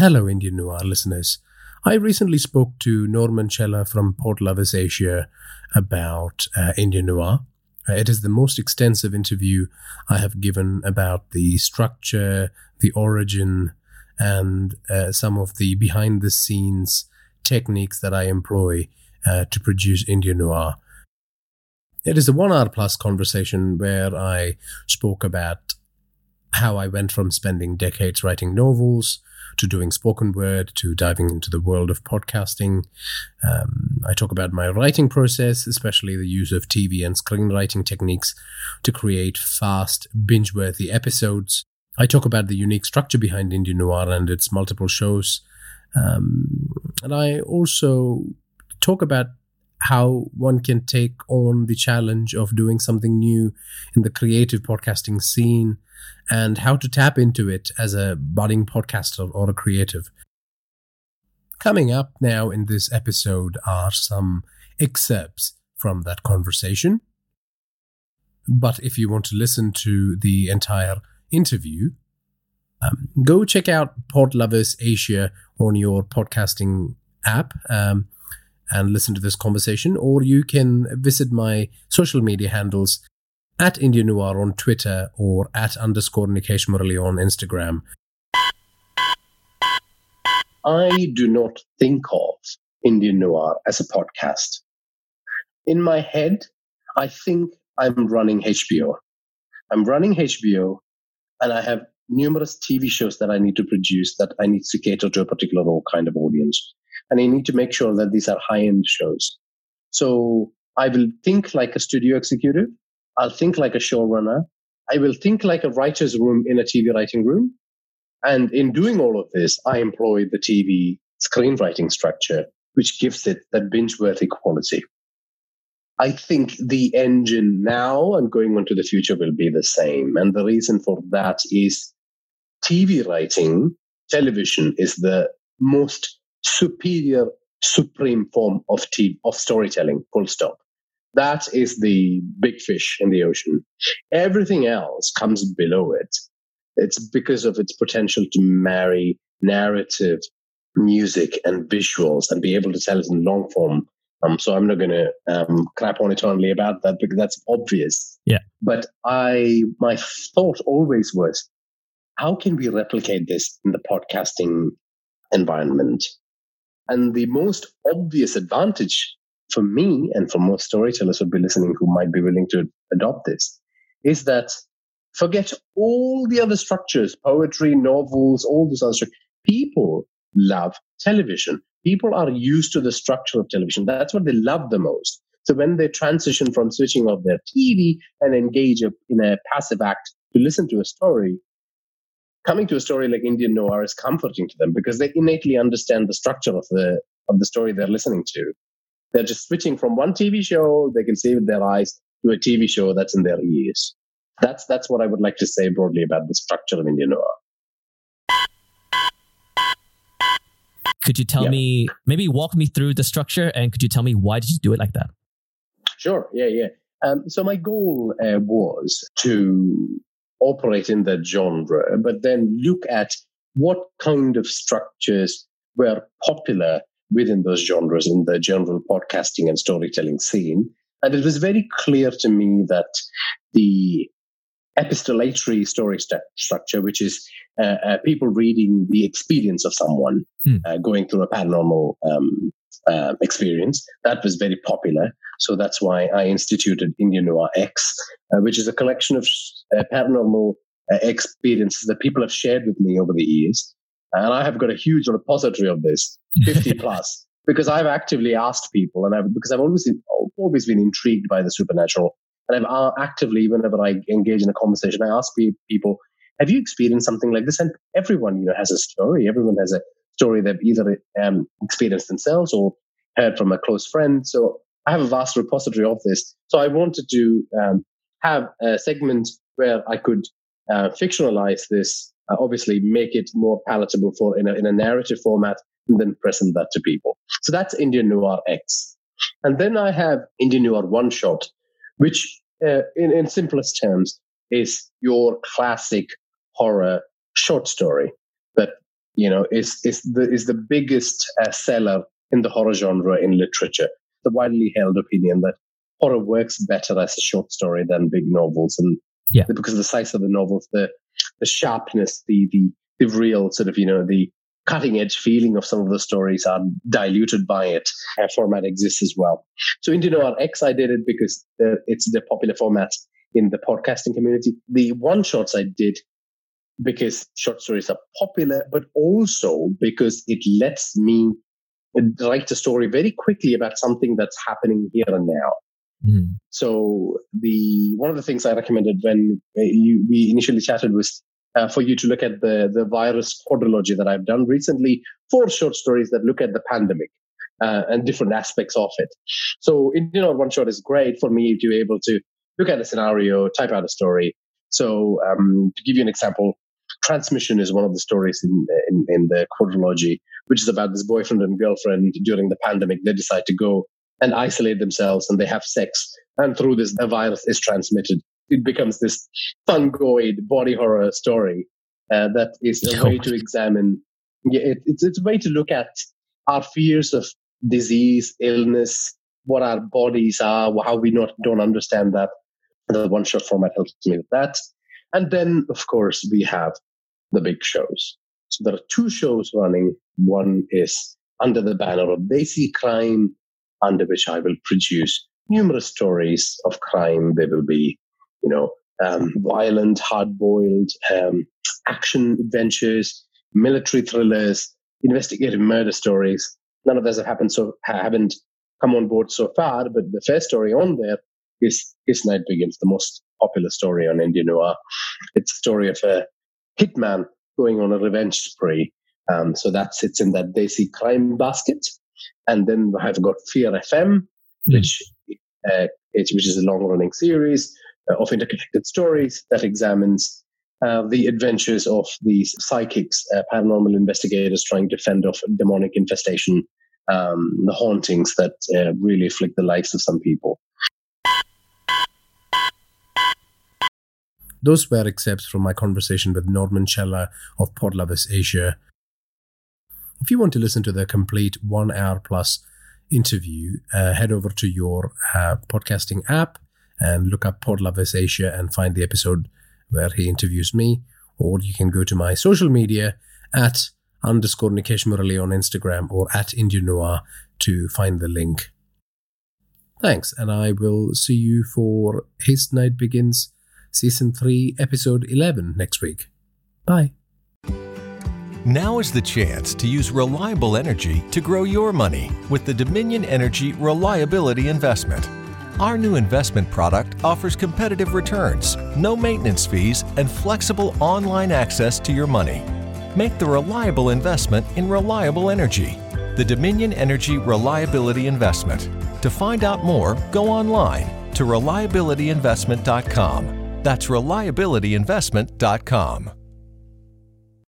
Hello, Indian Noir listeners. I recently spoke to Norman Chella from Podlovers Asia about uh, Indian Noir. Uh, it is the most extensive interview I have given about the structure, the origin, and uh, some of the behind the scenes techniques that I employ uh, to produce Indian Noir. It is a one hour plus conversation where I spoke about how I went from spending decades writing novels to doing spoken word to diving into the world of podcasting. Um, I talk about my writing process, especially the use of TV and screenwriting techniques to create fast, binge worthy episodes. I talk about the unique structure behind Indian Noir and its multiple shows. Um, and I also talk about how one can take on the challenge of doing something new in the creative podcasting scene and how to tap into it as a budding podcaster or a creative. Coming up now in this episode are some excerpts from that conversation. But if you want to listen to the entire interview, um, go check out Podlovers Asia on your podcasting app. Um, and listen to this conversation, or you can visit my social media handles at Indian Noir on Twitter or at underscore Nikesh Murali on Instagram. I do not think of Indian Noir as a podcast. In my head, I think I'm running HBO. I'm running HBO and I have numerous TV shows that I need to produce that I need to cater to a particular kind of audience and I need to make sure that these are high end shows. So I will think like a studio executive. I'll think like a showrunner. I will think like a writer's room in a TV writing room. And in doing all of this, I employ the TV screenwriting structure, which gives it that binge worthy quality. I think the engine now and going on to the future will be the same. And the reason for that is TV writing, television is the most superior, supreme form of tea, of storytelling, full stop. That is the big fish in the ocean. Everything else comes below it. It's because of its potential to marry narrative, music, and visuals and be able to tell it in long form. Um, so I'm not going to um, clap on eternally about that because that's obvious. Yeah. But I, my thought always was, how can we replicate this in the podcasting environment? And the most obvious advantage for me and for most storytellers who'll be listening who might be willing to adopt this is that forget all the other structures, poetry, novels, all those other structures. People love television. People are used to the structure of television. That's what they love the most. So when they transition from switching off their TV and engage in a passive act to listen to a story, coming to a story like Indian noir is comforting to them because they innately understand the structure of the of the story they're listening to. They're just switching from one TV show they can see with their eyes to a TV show that's in their ears. That's that's what I would like to say broadly about the structure of Indian noir. Could you tell yeah. me maybe walk me through the structure and could you tell me why did you do it like that? Sure. Yeah. Yeah. Um, so my goal uh, was to operate in that genre, but then look at what kind of structures were popular within those genres in the general podcasting and storytelling scene. And it was very clear to me that the epistolatory story st- structure, which is uh, uh, people reading the experience of someone mm. uh, going through a paranormal um, uh, experience, that was very popular. So that's why I instituted Indian Noir X, uh, which is a collection of uh, paranormal uh, experiences that people have shared with me over the years. And I have got a huge repository of this, 50 plus, because I've actively asked people, and I've, because I've always been, always been intrigued by the supernatural. And I've uh, actively, whenever I engage in a conversation, I ask people, have you experienced something like this? And everyone, you know, has a story. Everyone has a story they've either um, experienced themselves or heard from a close friend. So I have a vast repository of this. So I wanted to um, have a segment where I could uh, fictionalize this, uh, obviously make it more palatable for in a, in a narrative format, and then present that to people. So that's Indian Noir X. And then I have Indian Noir One Shot, which uh, in, in simplest terms is your classic horror short story that you know, is is the is the biggest uh, seller in the horror genre in literature. The widely held opinion that horror works better as a short story than big novels, and yeah, because of the size of the novels, the the sharpness, the the the real sort of you know the cutting edge feeling of some of the stories are diluted by it. Format exists as well. So Indie Noir X, I did it because uh, it's the popular format in the podcasting community. The one shots I did because short stories are popular, but also because it lets me write a story very quickly about something that's happening here and now. Mm. So the one of the things I recommended when you, we initially chatted was uh, for you to look at the the virus quadrilogy that I've done recently, four short stories that look at the pandemic uh, and different aspects of it. So Indie Noir one shot is great for me to be able to look at a scenario, type out a story. So um, to give you an example, transmission is one of the stories in, in, in the quadrilogy, which is about this boyfriend and girlfriend during the pandemic. They decide to go and isolate themselves and they have sex. And through this, the virus is transmitted it becomes this fungoid body horror story uh, that is a way to examine. Yeah, it, it's it's a way to look at our fears of disease, illness, what our bodies are, how we not don't understand that. The one shot format helps me with that. And then, of course, we have the big shows. So there are two shows running. One is under the banner of Desi Crime, under which I will produce numerous stories of crime. They will be you know, um, violent, hard-boiled um, action adventures, military thrillers, investigative murder stories. None of those have happened so haven't come on board so far. But the first story on there is His Night Begins, the most popular story on Indian Noir. It's a story of a hitman going on a revenge spree. Um, so that sits in that Desi crime basket. And then I've got Fear FM, mm. which uh, which is a long running series of interconnected stories that examines uh, the adventures of these psychics, uh, paranormal investigators trying to fend off demonic infestation, um, the hauntings that uh, really afflict the lives of some people. Those were excerpts from my conversation with Norman Chella of Podlovers Asia. If you want to listen to the complete one hour plus interview, uh, head over to your uh, podcasting app and look up Podlovers Asia and find the episode where he interviews me. Or you can go to my social media at underscore Nikesh Murali on Instagram or at Indian Noir to find the link. Thanks, and I will see you for His Night Begins Season 3, Episode 11 next week. Bye. Now is the chance to use reliable energy to grow your money with the Dominion Energy Reliability Investment. Our new investment product offers competitive returns, no maintenance fees, and flexible online access to your money. Make the reliable investment in reliable energy. The Dominion Energy Reliability Investment. To find out more, go online to reliabilityinvestment.com. That's reliabilityinvestment.com.